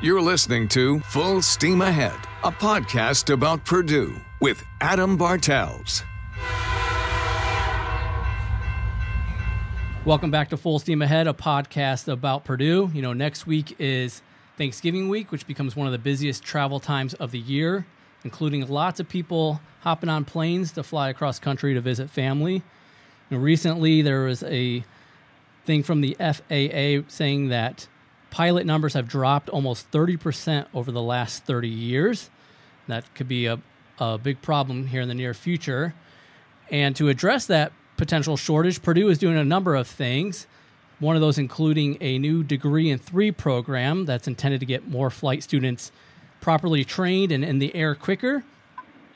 You're listening to Full Steam Ahead, a podcast about Purdue with Adam Bartels. Welcome back to Full Steam Ahead, a podcast about Purdue. You know, next week is Thanksgiving week, which becomes one of the busiest travel times of the year, including lots of people hopping on planes to fly across country to visit family. And recently, there was a thing from the FAA saying that pilot numbers have dropped almost 30% over the last 30 years. That could be a, a big problem here in the near future. And to address that potential shortage, Purdue is doing a number of things. One of those including a new degree in three program that's intended to get more flight students properly trained and in the air quicker.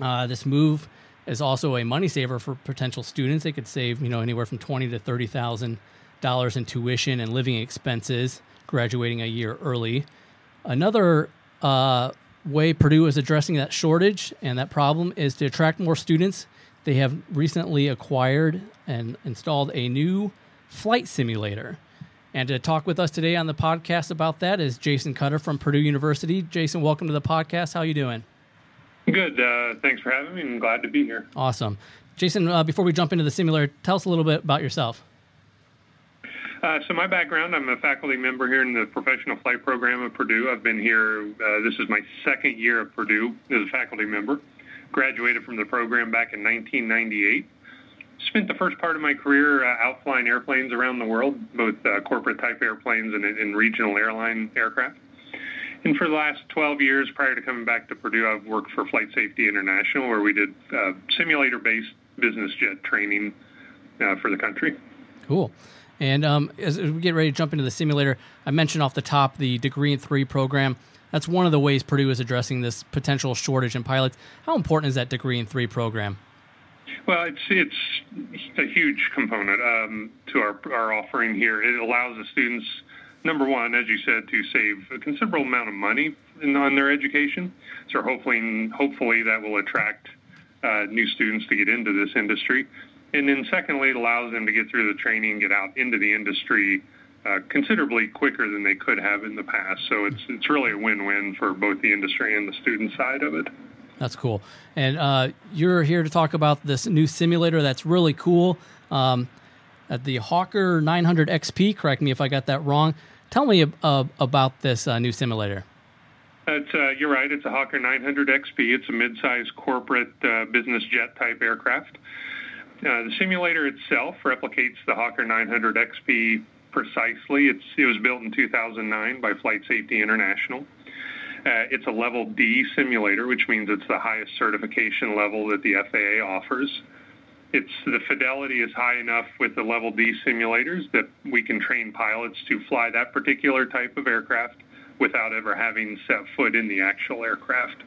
Uh, this move is also a money saver for potential students. They could save, you know, anywhere from twenty to thirty thousand dollars in tuition and living expenses graduating a year early. Another uh, way Purdue is addressing that shortage and that problem is to attract more students. They have recently acquired and installed a new flight simulator. And to talk with us today on the podcast about that is Jason Cutter from Purdue University. Jason, welcome to the podcast. How are you doing? Good. Uh, thanks for having me. I'm glad to be here. Awesome. Jason, uh, before we jump into the simulator, tell us a little bit about yourself. Uh, so my background, I'm a faculty member here in the professional flight program at Purdue. I've been here, uh, this is my second year at Purdue as a faculty member. Graduated from the program back in 1998. Spent the first part of my career uh, out flying airplanes around the world, both uh, corporate type airplanes and, and regional airline aircraft. And for the last 12 years prior to coming back to Purdue, I've worked for Flight Safety International, where we did uh, simulator based business jet training uh, for the country. Cool. And um, as we get ready to jump into the simulator, I mentioned off the top the Degree in Three program. That's one of the ways Purdue is addressing this potential shortage in pilots. How important is that Degree in Three program? Well, it's it's a huge component um, to our our offering here. It allows the students, number one, as you said, to save a considerable amount of money in, on their education. So hopefully, hopefully that will attract uh, new students to get into this industry. And then secondly, it allows them to get through the training and get out into the industry uh, considerably quicker than they could have in the past. So it's it's really a win-win for both the industry and the student side of it. That's cool. And uh, you're here to talk about this new simulator that's really cool. Um, at the Hawker 900 XP, correct me if I got that wrong. Tell me uh, about this uh, new simulator. It's, uh, you're right. It's a Hawker 900 XP. It's a mid-sized corporate uh, business jet type aircraft. Uh, the simulator itself replicates the Hawker 900 XP precisely. It's, it was built in 2009 by Flight Safety International. Uh, it's a level D simulator, which means it's the highest certification level that the FAA offers. It's the fidelity is high enough with the level D simulators that we can train pilots to fly that particular type of aircraft without ever having set foot in the actual aircraft.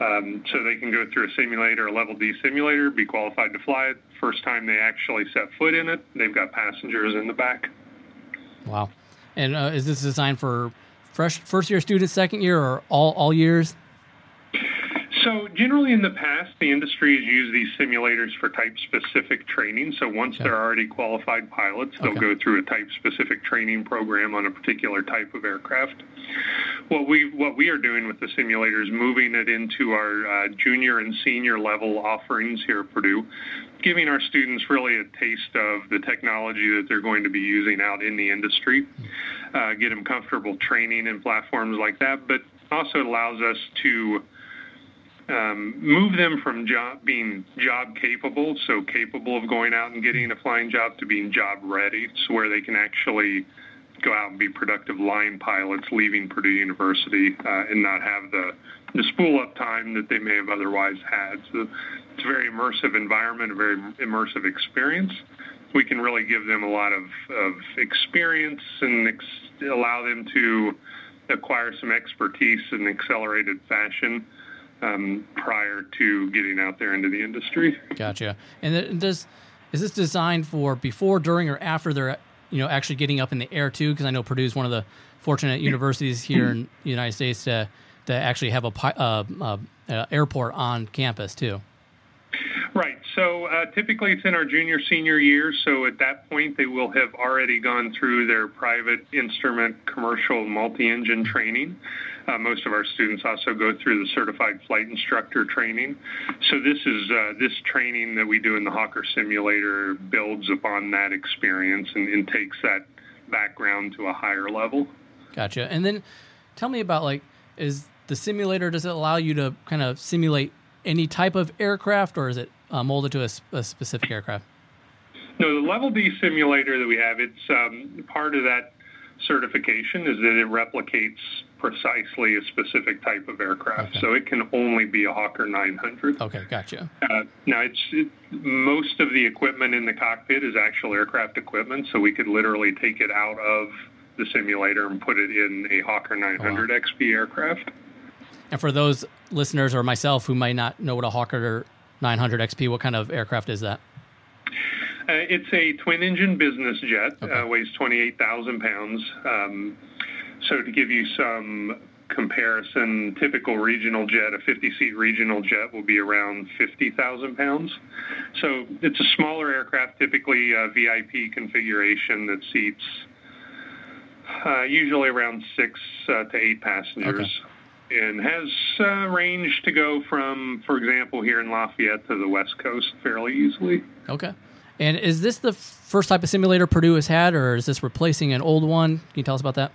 Um, so they can go through a simulator, a level D simulator, be qualified to fly it. First time they actually set foot in it, they've got passengers in the back. Wow. And uh, is this designed for fresh first year students, second year, or all, all years? So generally in the past, the industry has used these simulators for type-specific training. So once okay. they're already qualified pilots, they'll okay. go through a type-specific training program on a particular type of aircraft. What we what we are doing with the simulator is moving it into our uh, junior and senior level offerings here at Purdue, giving our students really a taste of the technology that they're going to be using out in the industry, uh, get them comfortable training in platforms like that, but also allows us to um, move them from job being job capable, so capable of going out and getting a flying job, to being job ready, so where they can actually go out and be productive line pilots leaving Purdue University uh, and not have the the spool up time that they may have otherwise had. So it's a very immersive environment, a very immersive experience. We can really give them a lot of, of experience and ex- allow them to acquire some expertise in an accelerated fashion um, prior to getting out there into the industry. Gotcha. And does is this designed for before, during, or after they're you know actually getting up in the air too? Because I know Purdue is one of the fortunate universities here in the United States to to actually have a uh, uh, uh, airport on campus too. Right. So uh, typically it's in our junior senior years. So at that point, they will have already gone through their private instrument commercial multi engine training. Uh, most of our students also go through the certified flight instructor training. So this is uh, this training that we do in the Hawker simulator builds upon that experience and, and takes that background to a higher level. Gotcha. And then tell me about like is the simulator does it allow you to kind of simulate any type of aircraft or is it uh, molded to a, a, specific aircraft? No, the level D simulator that we have, it's um, part of that certification is that it replicates precisely a specific type of aircraft. Okay. So it can only be a Hawker 900. Okay, gotcha. Uh, now, it's it, most of the equipment in the cockpit is actual aircraft equipment, so we could literally take it out of the simulator and put it in a Hawker 900 oh, wow. XP aircraft. And for those listeners or myself who might not know what a Hawker 900 XP, what kind of aircraft is that? Uh, it's a twin engine business jet, okay. uh, weighs 28,000 pounds. Um, so to give you some comparison, typical regional jet, a 50 seat regional jet will be around 50,000 pounds. So it's a smaller aircraft, typically a VIP configuration that seats uh, usually around six uh, to eight passengers. Okay and has uh, range to go from, for example, here in Lafayette to the West Coast fairly easily. Okay. And is this the first type of simulator Purdue has had, or is this replacing an old one? Can you tell us about that?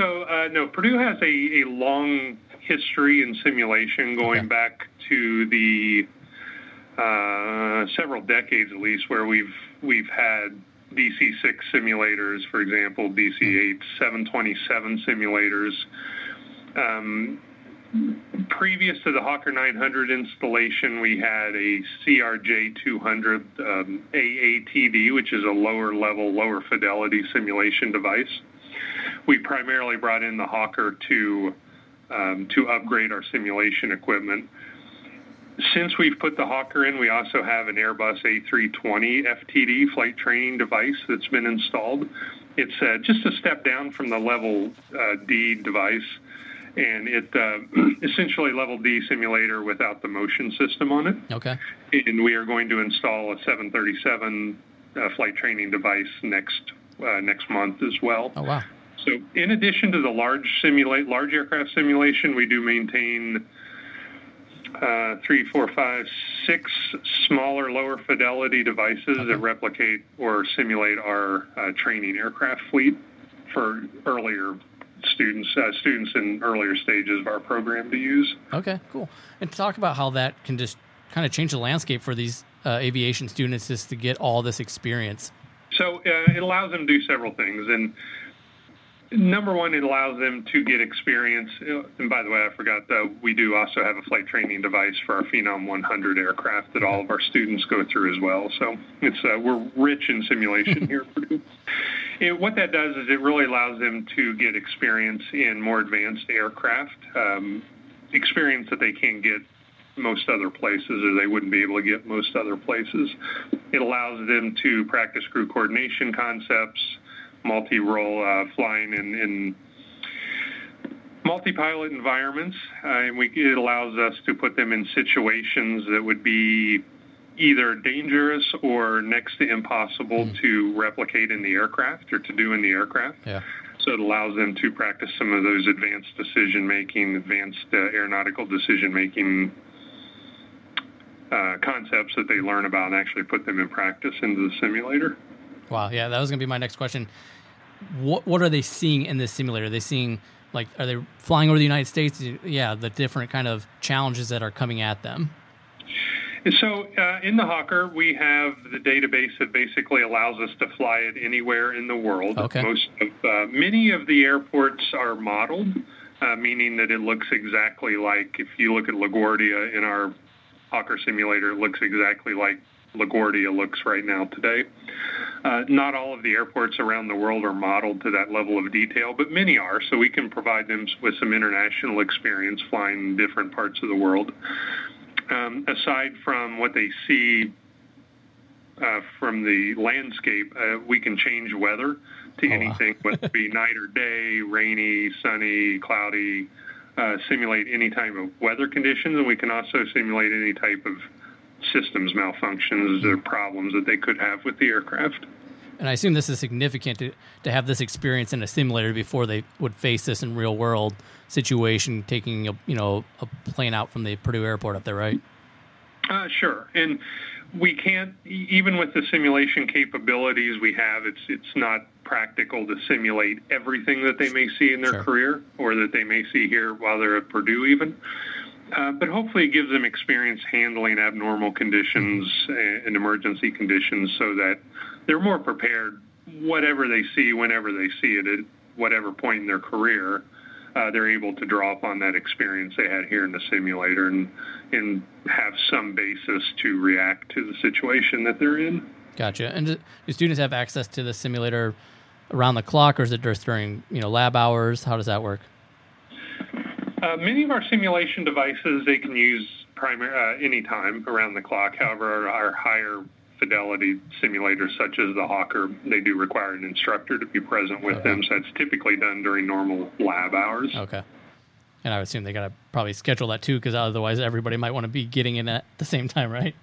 So, uh, no, Purdue has a, a, long history in simulation going okay. back to the uh, several decades at least, where we've we've had DC-6 simulators, for example, DC-8 727 simulators. Um, previous to the Hawker 900 installation, we had a CRJ 200 um, AATD, which is a lower level, lower fidelity simulation device. We primarily brought in the Hawker to um, to upgrade our simulation equipment. Since we've put the Hawker in, we also have an Airbus A320 FTD flight training device that's been installed. It's uh, just a step down from the level uh, D device and it uh, essentially level D simulator without the motion system on it. Okay. And we are going to install a 737 uh, flight training device next uh, next month as well. Oh wow! So in addition to the large simulate large aircraft simulation, we do maintain. Uh, three, four, five, six smaller, lower fidelity devices okay. that replicate or simulate our uh, training aircraft fleet for earlier students uh, students in earlier stages of our program to use. Okay, cool. And talk about how that can just kind of change the landscape for these uh, aviation students just to get all this experience. So uh, it allows them to do several things, and number one, it allows them to get experience. And by the way, I forgot that we do also have a flight training device for our Phenom 100 aircraft that all of our students go through as well. So it's uh, we're rich in simulation here at Purdue. It, what that does is it really allows them to get experience in more advanced aircraft, um, experience that they can't get most other places or they wouldn't be able to get most other places. It allows them to practice crew coordination concepts, multi-role uh, flying in, in multi-pilot environments, uh, and we, it allows us to put them in situations that would be either dangerous or next to impossible mm. to replicate in the aircraft or to do in the aircraft. Yeah. So it allows them to practice some of those advanced decision making, advanced uh, aeronautical decision making uh, concepts that they learn about and actually put them in practice into the simulator. Wow, yeah, that was going to be my next question. What what are they seeing in this simulator? Are they seeing like are they flying over the United States? Yeah, the different kind of challenges that are coming at them. So uh, in the Hawker, we have the database that basically allows us to fly it anywhere in the world. Okay. Most of, uh, many of the airports are modeled, uh, meaning that it looks exactly like if you look at LaGuardia in our Hawker simulator, it looks exactly like LaGuardia looks right now today. Uh, not all of the airports around the world are modeled to that level of detail, but many are, so we can provide them with some international experience flying in different parts of the world um, aside from what they see uh, from the landscape, uh, we can change weather to oh, anything, wow. whether it be night or day, rainy, sunny, cloudy, uh, simulate any type of weather conditions, and we can also simulate any type of systems malfunctions or problems that they could have with the aircraft. And I assume this is significant to, to have this experience in a simulator before they would face this in real world situation, taking a you know a plane out from the Purdue airport up there, right? Uh, sure, and we can't even with the simulation capabilities we have. It's it's not practical to simulate everything that they may see in their sure. career or that they may see here while they're at Purdue, even. Uh, but hopefully, it gives them experience handling abnormal conditions and emergency conditions, so that they're more prepared. Whatever they see, whenever they see it, at whatever point in their career, uh, they're able to draw upon that experience they had here in the simulator and and have some basis to react to the situation that they're in. Gotcha. And do students have access to the simulator around the clock, or is it just during you know lab hours? How does that work? Uh, many of our simulation devices they can use primary uh, anytime around the clock. However, our, our higher fidelity simulators such as the Hawker, they do require an instructor to be present with okay. them. So that's typically done during normal lab hours. Okay. And I would assume they got to probably schedule that too, because otherwise everybody might want to be getting in at the same time, right?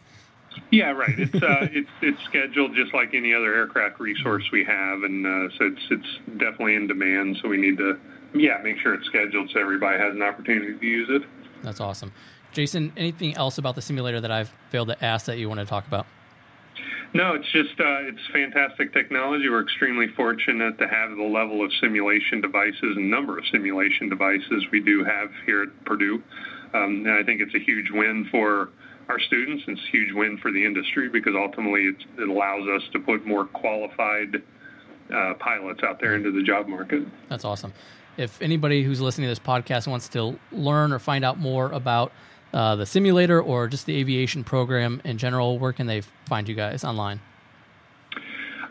Yeah, right. It's uh, it's it's scheduled just like any other aircraft resource we have, and uh, so it's it's definitely in demand. So we need to yeah make sure it's scheduled so everybody has an opportunity to use it. That's awesome, Jason. Anything else about the simulator that I've failed to ask that you want to talk about? No, it's just uh, it's fantastic technology. We're extremely fortunate to have the level of simulation devices and number of simulation devices we do have here at Purdue. Um, and I think it's a huge win for our students. It's a huge win for the industry because ultimately it allows us to put more qualified uh, pilots out there into the job market. That's awesome. If anybody who's listening to this podcast wants to learn or find out more about uh, the simulator or just the aviation program in general, where can they find you guys online?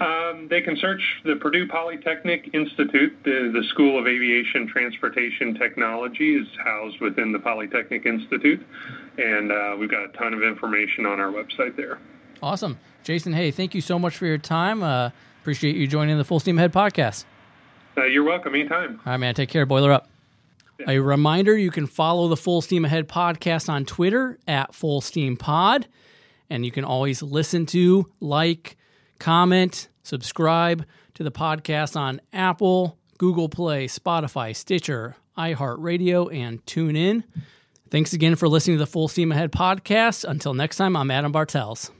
Um, they can search the Purdue Polytechnic Institute. The, the School of Aviation Transportation Technology is housed within the Polytechnic Institute, and uh, we've got a ton of information on our website there. Awesome. Jason, hey, thank you so much for your time. Uh, appreciate you joining the Full Steam Ahead podcast. Uh, you're welcome. Anytime. All right, man. Take care. Boiler up. Yeah. A reminder you can follow the Full Steam Ahead podcast on Twitter at Full Steam Pod. And you can always listen to, like, comment, subscribe to the podcast on Apple, Google Play, Spotify, Stitcher, iHeartRadio, and TuneIn. Thanks again for listening to the Full Steam Ahead podcast. Until next time, I'm Adam Bartels.